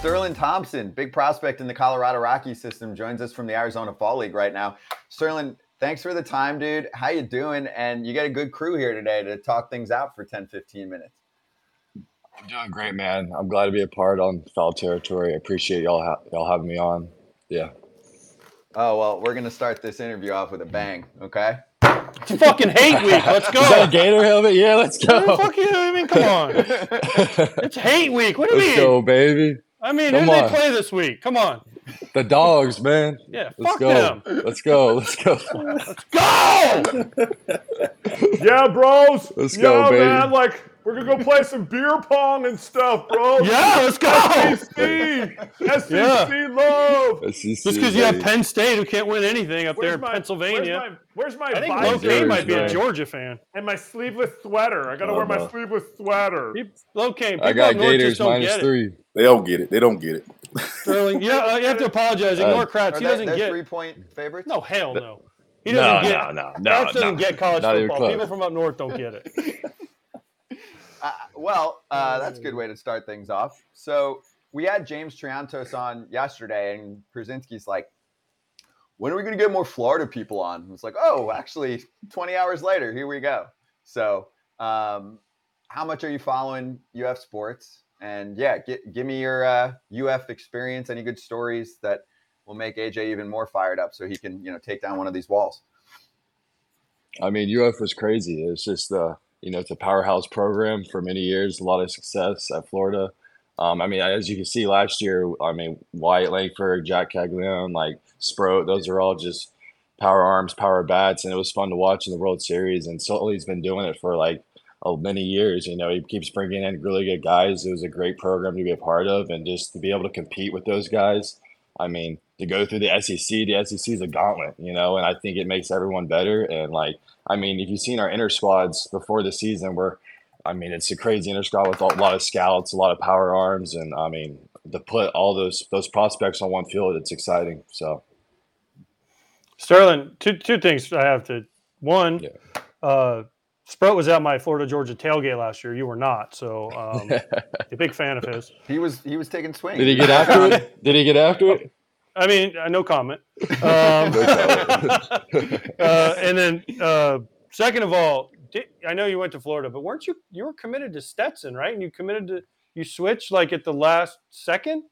Sterlin Thompson, big prospect in the Colorado Rockies system, joins us from the Arizona Fall League right now. Sterlin, thanks for the time, dude. How you doing? And you got a good crew here today to talk things out for 10, 15 minutes. I'm doing great, man. I'm glad to be a part on foul territory. I appreciate y'all ha- y'all having me on. Yeah. Oh well, we're gonna start this interview off with a bang, okay? It's fucking hate week. Let's go. Is that a Gator helmet? Yeah, let's What the go. fuck you- I mean, come on. It's hate week. What do you let's mean? go, baby. I mean, Come who do they on. play this week? Come on. The dogs, man. Yeah, Let's fuck go. them. Let's go. Let's go. Go! Yeah, bros. Let's yeah, go, baby. man. Like we're gonna go play some beer pong and stuff, bro. Yeah, let's go. SEC, SEC Yeah. love. Let's Just because you have. Penn State who can't win anything up there in my, Pennsylvania. Where's my, where's my I think visor Locaine Locaine might be a. Georgia fan. and my sleeveless sweater? I gotta Oh, wear my no. sleeveless sweater. He- Locaine, I got Gators just don't minus get it. three. They don't get it. They don't get it. Sterlin, yeah, uh, you have to apologize. Uh, Kratz. He they- doesn't get. three point favorites? No, hell no. He doesn't get. no, no, no, Kratz doesn't no. get college football. People from up north don't get it. Well, uh, that's a good way to start things off. So we had James Triantos on yesterday, and Pierzynski's like, "When are we going to get more Florida people on?" It's like, "Oh, actually, 20 hours later, here we go." So, um, how much are you following UF sports? And yeah, gi- give me your uh, UF experience. Any good stories that will make AJ even more fired up, so he can, you know, take down one of these walls. I mean, UF was crazy. It's just uh, you know, it's a powerhouse program for many years, a lot of success at Florida. Um, I mean, as you can see last year, I mean, Wyatt Langford, Jac Caglianone, like Sproat, those are all just power arms, power bats, and it was fun to watch in the World Series. And Sully's been doing it for like oh, many years. You know, he keeps bringing in really good guys. It was a great program to be a part of, and just to be able to compete with those guys. I mean, to go through the SEC, the SEC is a gauntlet, you know, and I think it makes everyone better. And like, I mean, if you've seen our inter squads before the season, we're, I mean, it's a crazy inter squad with a lot of scouts, a lot of power arms, and I mean, to put all those those prospects on one field, it's exciting. So Sterlin, two two things I have to. One, Yeah. uh, Sproat was at my Florida Georgia tailgate last year. You were not, so um, a big fan of his. He was he was taking swings. did he get after it? Did he get after it? I mean, uh, no comment. Um, uh, and then, uh, second of all, I know you went to Florida, but weren't you you were committed to Stetson, right? And you committed to you switched like at the last second.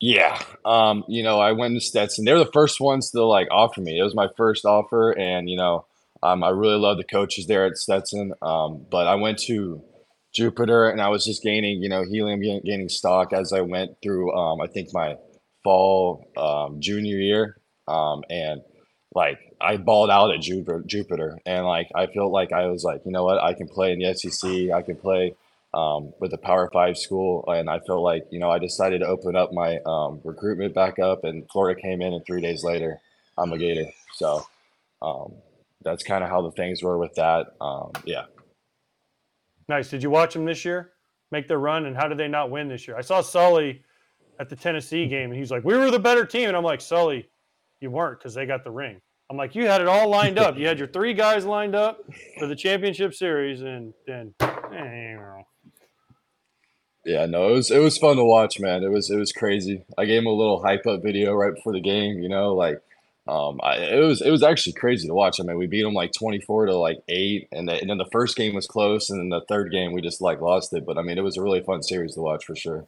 Yeah. Um, you know, I went to Stetson. They were the first ones to like offer me. It was my first offer, and you know, um, I really love the coaches there at Stetson. Um, but I went to Jupiter, and I was just gaining, you know, helium, gaining stock as I went through. Um, I think my fall um, junior year, um, and like I balled out at Jupiter, and like I felt like I was like, you know what, I can play in the SEC. I can play um, with a Power Five school, and I felt like you know I decided to open up my um, recruitment back up, and Florida came in, and three days later, I'm a Gator. So um, that's kind of how the things were with that. Um, yeah, Nice. Did you watch them this year make their run? And how did they not win this year? I saw Sully at the Tennessee game, and he's like, "We were the better team," and I'm like, "Sully, you weren't because they got the ring." I'm like, "You had it all lined up. You had your three guys lined up for the championship series, and then." yeah, no, it was it was fun to watch, man. It was it was crazy. I gave him a little hype up video right before the game. You know, like um, I, it was it was actually crazy to watch. I mean, we beat them like 24 to like eight, and, the, and then the first game was close, and then the third game we just like lost it. But I mean, it was a really fun series to watch for sure.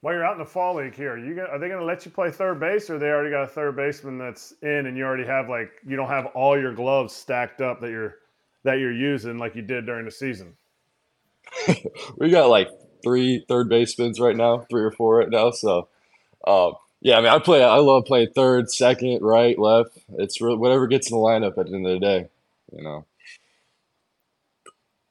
While you're out in the fall league here, you gonna, are they going to let you play third base, or they already got a third baseman that's in, and you already have like you don't have all your gloves stacked up that you're that you're using like you did during the season? we got like three third basemen right now, three or four right now. So, um, yeah, I mean, I play. I love playing third, second, right, left. It's really, whatever gets in the lineup at the end of the day. You know.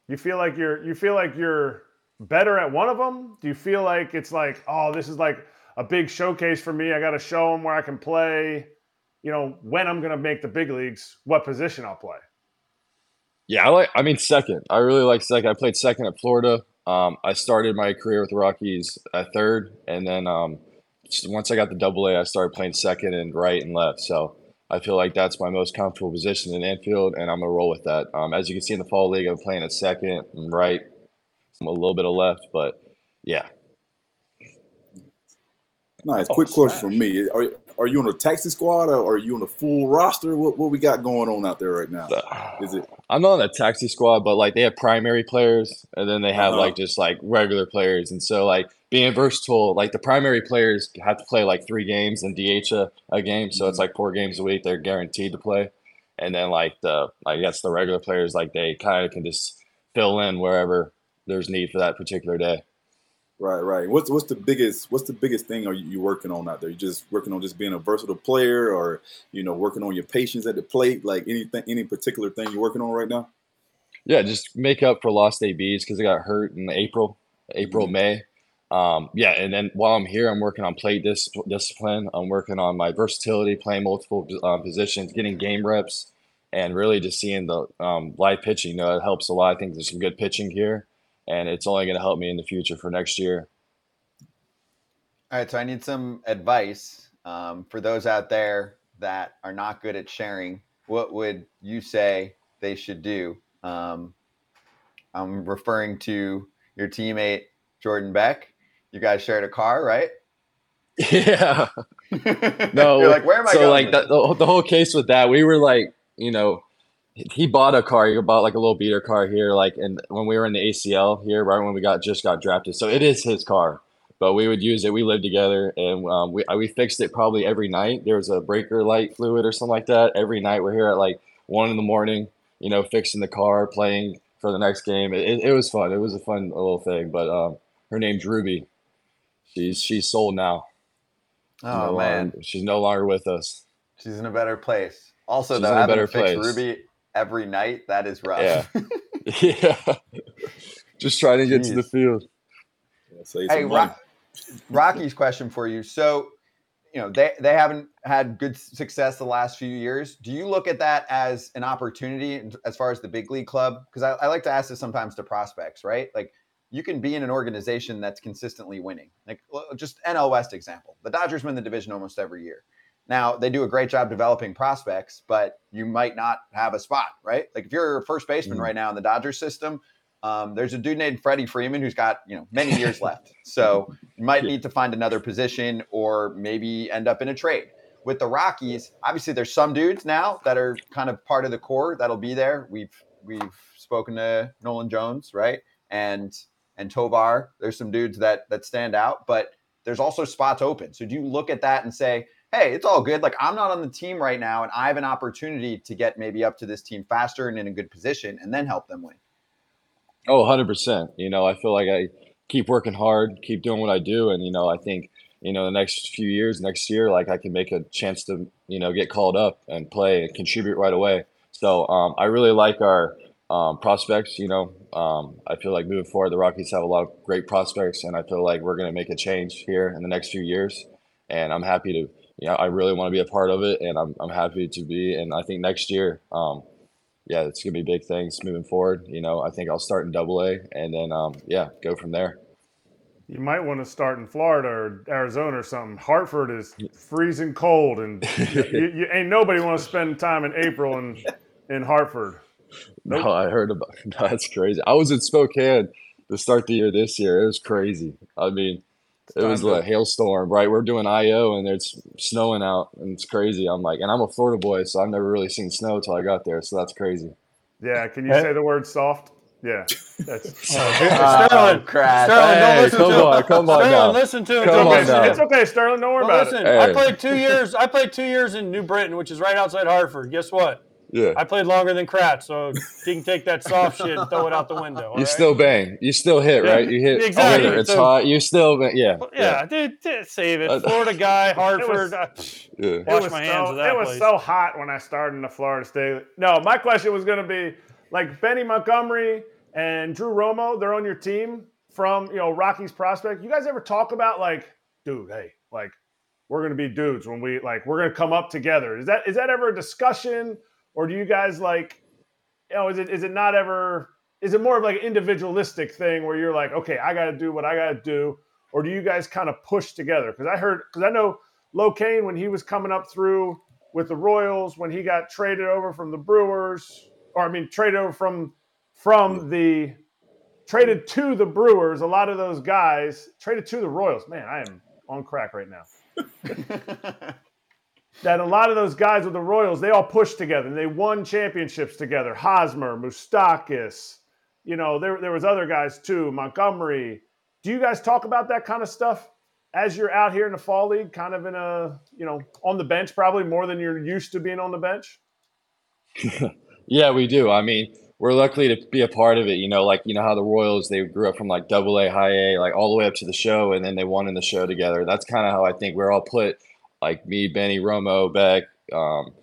You feel like you're you feel like you're better at one of them? Do you feel like it's like, oh, this is like a big showcase for me. I got to show them where I can play. You know, when I'm going to make the big leagues, what position I'll play. Yeah, I like. I mean, second. I really like second. I played second at Florida. Um, I started my career with the Rockies at third, and then um, once I got the Double A, I started playing second and right and left. So I feel like that's my most comfortable position in infield, and I'm gonna roll with that. Um, as you can see in the fall league, I'm playing at second and right, a little bit of left, but yeah, Nice. Oh, Quick question smash. from me. Are are you on a taxi squad or are you on a full roster? What what we got going on out there right now? Is it I'm not on a taxi squad, but like they have primary players and then they have Uh-huh. like just like regular players. And so like being versatile, like the primary players have to play like three games and DH a, a game. So it's like four games a week they're guaranteed to play. And then like the I guess the regular players like they kind of can just fill in wherever there's need for that particular day. right? Right. What's what's the biggest what's the biggest thing are you, working on out there? You just working on just being a versatile player, or you know working on your patience at the plate? Like anything, any particular thing you're working on right now? Yeah, just make up for lost ABs because I got hurt in April, April, Mhm. May. Um, yeah, and then while I'm here, I'm working on plate dis- discipline. I'm working on my versatility, playing multiple um, positions, getting game reps, and really just seeing the um, live pitching. You know, it helps a lot. I think there's some good pitching here, and it's only going to help me in the future for next year. All right, so I need some advice um, for those out there that are not good at sharing. What would you say they should do? Um, I'm referring to your teammate Jordan Beck. You guys shared a car, right? Yeah. No, You're like, where am I so going? like that, the, the whole case with that, we were like, you know, he bought a car. He bought like a little beater car here, like, and when we were in the ACL here, right when we got just got drafted, so it is his car. But we would use it. We lived together, and um, we we fixed it probably every night. There was a breaker light fluid or something like that. Every night we're here at like one in the morning, you know, fixing the car, playing for the next game. It, it, it was fun. It was a fun little thing. But um, her name's Ruby. She's she's sold now. Oh No man, longer- she's no longer with us. she's in a better place. Also, She's though, in having better to fix place. Ruby every night that is rough. Yeah. yeah. Just trying to get to the field. Yeah, hey. Ro- Rocky's question for you. So, you know, they they haven't had good success the last few years. Do you look at that as an opportunity as far as the big league club? Because I, I like to ask this sometimes to prospects, right? Like, you can be in an organization that's consistently winning. Like, just NL West example. The Dodgers win the division almost every year. Now they do a great job developing prospects, but you might not have a spot, right? Like if you're a first baseman Mhm. right now in the Dodgers system, um, there's a dude named Freddie Freeman who's got you know many years left. So you might need to find another position or maybe end up in a trade. With the Rockies, obviously there's some dudes now that are kind of part of the core that'll be there. We've we've spoken to Nolan Jones, right? And and Tovar. There's some dudes that that stand out, but there's also spots open. So do you look at that and say, hey, it's all good. Like I'm not on the team right now, and I have an opportunity to get maybe up to this team faster and in a good position and then help them win. Oh, 100%. You know, I feel like I keep working hard, keep doing what I do. And, you know, I think, you know, the next few years, next year, like I can make a chance to, you know, get called up and play and contribute right away. So um, I really like our um, prospects. You know, um, I feel like moving forward, the Rockies have a lot of great prospects, and I feel like we're going to make a change here in the next few years. And I'm happy to, know, I really want to be a part of it, and I'm, I'm happy to be. And I think next year, um, yeah, it's gonna be big things moving forward. You know, I think I'll start in Double A, and then um, yeah, go from there. You might want to start in Florida or Arizona or something. Hartford is freezing cold, and you, you, you ain't nobody want to spend time in April in in Hartford. Nope. No, I heard about No, that's crazy. I was in Spokane to start the year this year. It was crazy. I mean, it was a hailstorm, right? We're doing IO and it's snowing out, and it's crazy. I'm like, and I'm a Florida boy, so I've never really seen snow till I got there. So that's crazy. Yeah, can you say the word soft? Yeah, that's oh, oh, Sterlin, crap. Sterlin, Hey, don't listen come to on, him. come on Sterlin, now. listen to him. Come Don't on listen now. to him. it's okay, Sterlin. Don't worry Well, about listen, it. I played two years. I played two years in New Britain, which is right outside Hartford. Guess what? Yeah, I played longer than Kratz, so you can take that soft shit and throw it out the window. all you right? still bang, you still hit, Yeah, right? You hit exactly. over. It's So- hot. You still, bang- yeah, Yeah, dude, dude, save it. Uh, Florida guy, Hartford. was- uh, yeah. It Wash was my hands so, of that It was place. so hot when I started in the Florida State. No, my question was going to be like Benny Montgomery and Drew Romo. They're on your team from you know Rockies prospect. You guys ever talk about like, dude, hey, like we're going to be dudes when we like we're going to come up together? Is that is that ever a discussion, or do you guys like, you know, is it is it not ever? Is it more of like an individualistic thing where you're like, okay, I got to do what I got to do, or do you guys kind of push together? Because I heard, because I know Locane when he was coming up through with the Royals, when he got traded over from the Brewers, or I mean, traded over from from the traded to the Brewers. A lot of those guys traded to the Royals. Man, I am on crack right now. that a lot of those guys with the Royals, they all pushed together and they won championships together. Hosmer, Moustakas, you know, there, there was other guys too, Montgomery. Do you guys talk about that kind of stuff as you're out here in the fall league, kind of in a, you know, on the bench probably more than you're used to being on the bench? yeah, we do. I mean, we're lucky to be a part of it. You know, like you know how the Royals they grew up from like Double A, High A, like all the way up to the show, and then they won in the show together. That's kind of how I think we're all put. Like me, Benny, Romo, Beck, um,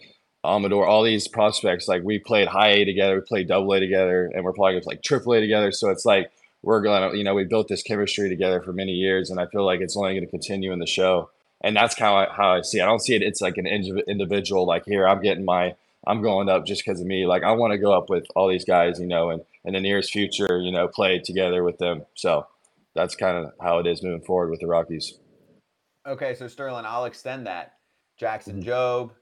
Amador, all these prospects. Like we played High A together, we played Double A together, and we're probably going to like Triple A together. So it's like we're gonna, you know, we built this chemistry together for many years, and I feel like it's only going to continue in the show. And that's kind of how I see. It. I don't see it. It's like an individual. Like here, I'm getting my I'm going up just because of me. Like I want to go up with all these guys, you know, and in the nearest future, you know, play together with them. So that's kind of how it is moving forward with the Rockies. Okay, so Sterlin, I'll extend that. Jackson mm-hmm.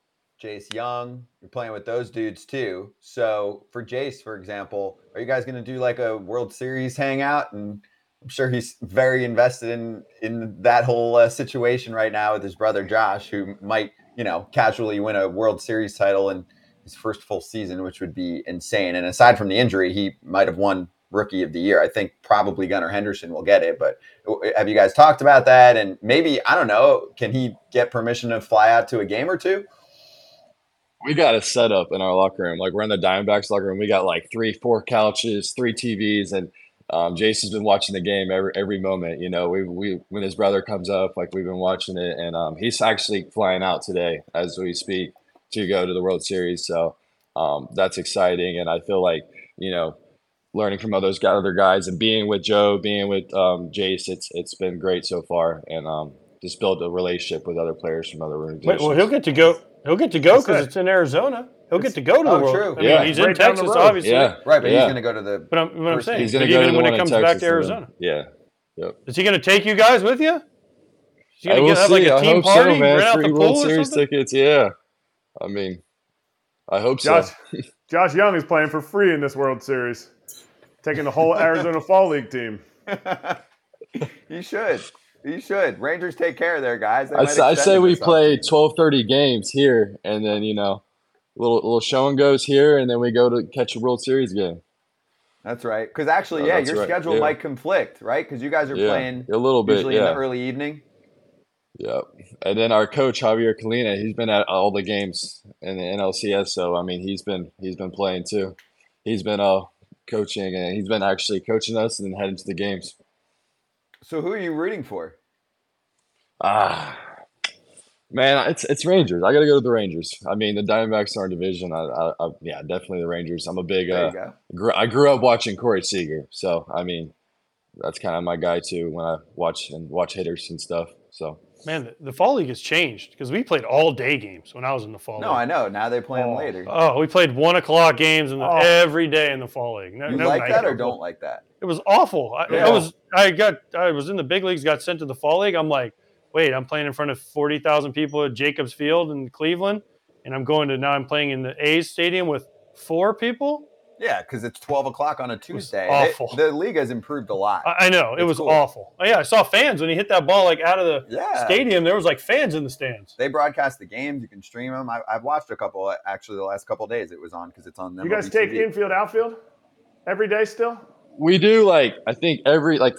Jace Jung, you're playing with those dudes too. So for Jace, for example, are you guys going to do like a World Series hangout? And I'm sure he's very invested in in that whole uh, situation right now with his brother Josh, who might you know casually win a World Series title in his first full season, which would be insane. And aside from the injury, he might have won rookie of the year. I think probably Gunnar Henderson will get it. But have you guys talked about that? And maybe, I don't know, can he get permission to fly out to a game or two? We got a setup in our locker room. Like we're in the Diamondbacks locker room. We got like three, four couches, three TVs, and um, Jason's been watching the game every every moment. You know, we we when his brother comes up, like we've been watching it, and um, he's actually flying out today as we speak to go to the World Series. So um, that's exciting, and I feel like you know learning from those other guys and being with Joe, being with um, Jace, it's it's been great so far, and um, just build a relationship with other players from other organizations. Wait, well, he'll get to go. He'll get to go because it's in Arizona. He'll it's, get to go to oh, the world. True. I mean, yeah. he's in Texas, obviously. Yeah. Right, but yeah. he's going to go to the. But I'm, what I'm saying, he's going to go even when it comes back to Arizona. Yeah. Yep. Is he going to take you guys with you? Is he going to have like a team party, so, man. rent out the World Series tickets. Yeah. I mean, I hope Josh, so. Josh Jung is playing for free in this World Series, taking the whole Arizona Fall League team. you should. You should. Rangers take care of their guys. I, I say we play twelve thirty games here, and then you know, little little show and goes here, and then we go to catch a World Series game. That's right. Because actually, oh, yeah, your right. schedule yeah. might conflict, right? Because you guys are yeah. playing a little bit usually yeah. in the early evening. Yep. And then our coach Javier Colina, he's been at all the games in the NLCS. So I mean, he's been he's been playing too. He's been uh coaching and he's been actually coaching us and then heading to the games. So who are you rooting for? Ah, man, it's it's Rangers. I got to go to the Rangers. I mean, the Diamondbacks are in division. I, I, I, yeah, definitely the Rangers. I'm a big. Uh, gr- I grew up watching Corey Seager, so I mean, that's kind of my guy too when I watch and watch hitters and stuff. So Man, the, the fall league has changed because we played all day games when I was in the fall no, league. I know. Now they play them oh. later. Oh, we played one o'clock games in the, oh. every day in the fall league. No, you no like that or don't like that? It was awful. I, yeah. I, was I got I was in the big leagues, got sent to the fall league. I'm like, wait, I'm playing in front of forty thousand people at Jacobs Field in Cleveland, and I'm going to now I'm playing in the A's stadium with four people. Yeah, because it's twelve o'clock on a Tuesday. awful. It, the league has improved a lot. I, I know it it's was cool. awful. Oh, yeah, I saw fans when he hit that ball like out of the yeah. stadium. There was like fans in the stands. They broadcast the games. You can stream them. I, have watched a couple actually the last couple days. It was on because it's on. Them. You guys take TV. infield outfield every day still? We do like I think every like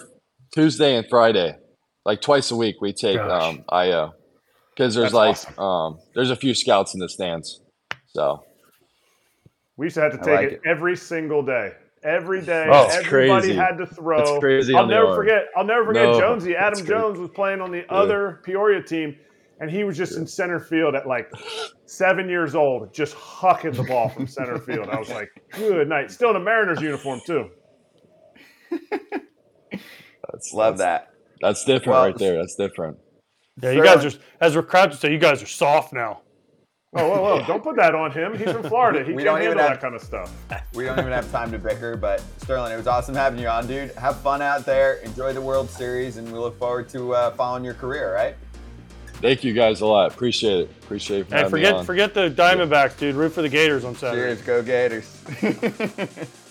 Tuesday and Friday, like twice a week. We take Gosh. um IO because there's That's like awesome. um there's a few scouts in the stands, so we used to have to take like it, it, every single day. Every day, oh, everybody crazy. had to throw. It's crazy. I'll never forget. I'll never forget no, Jonesy. Adam Jones was playing on the yeah. other Peoria team, and he was just yeah. in center field at like seven years old, just hucking the ball from center field. I was like, "Good night." Still in a Mariners uniform too. That's, Love that's, that. That's different well, right there. That's different. Yeah, you guys are, as we're crowd to say, you guys are soft now. Oh, whoa, whoa. Don't put that on him. He's from Florida. He we can't handle have, that kind of stuff. We don't even have time to bicker, but Sterlin, it was awesome having you on, dude. Have fun out there. Enjoy the World Series, and we look forward to uh, following your career, right? Thank you guys a lot. Appreciate it. Appreciate it. Hey, forget forget the Diamondbacks, dude. Root for the Gators on Saturday. Cheers, go Gators.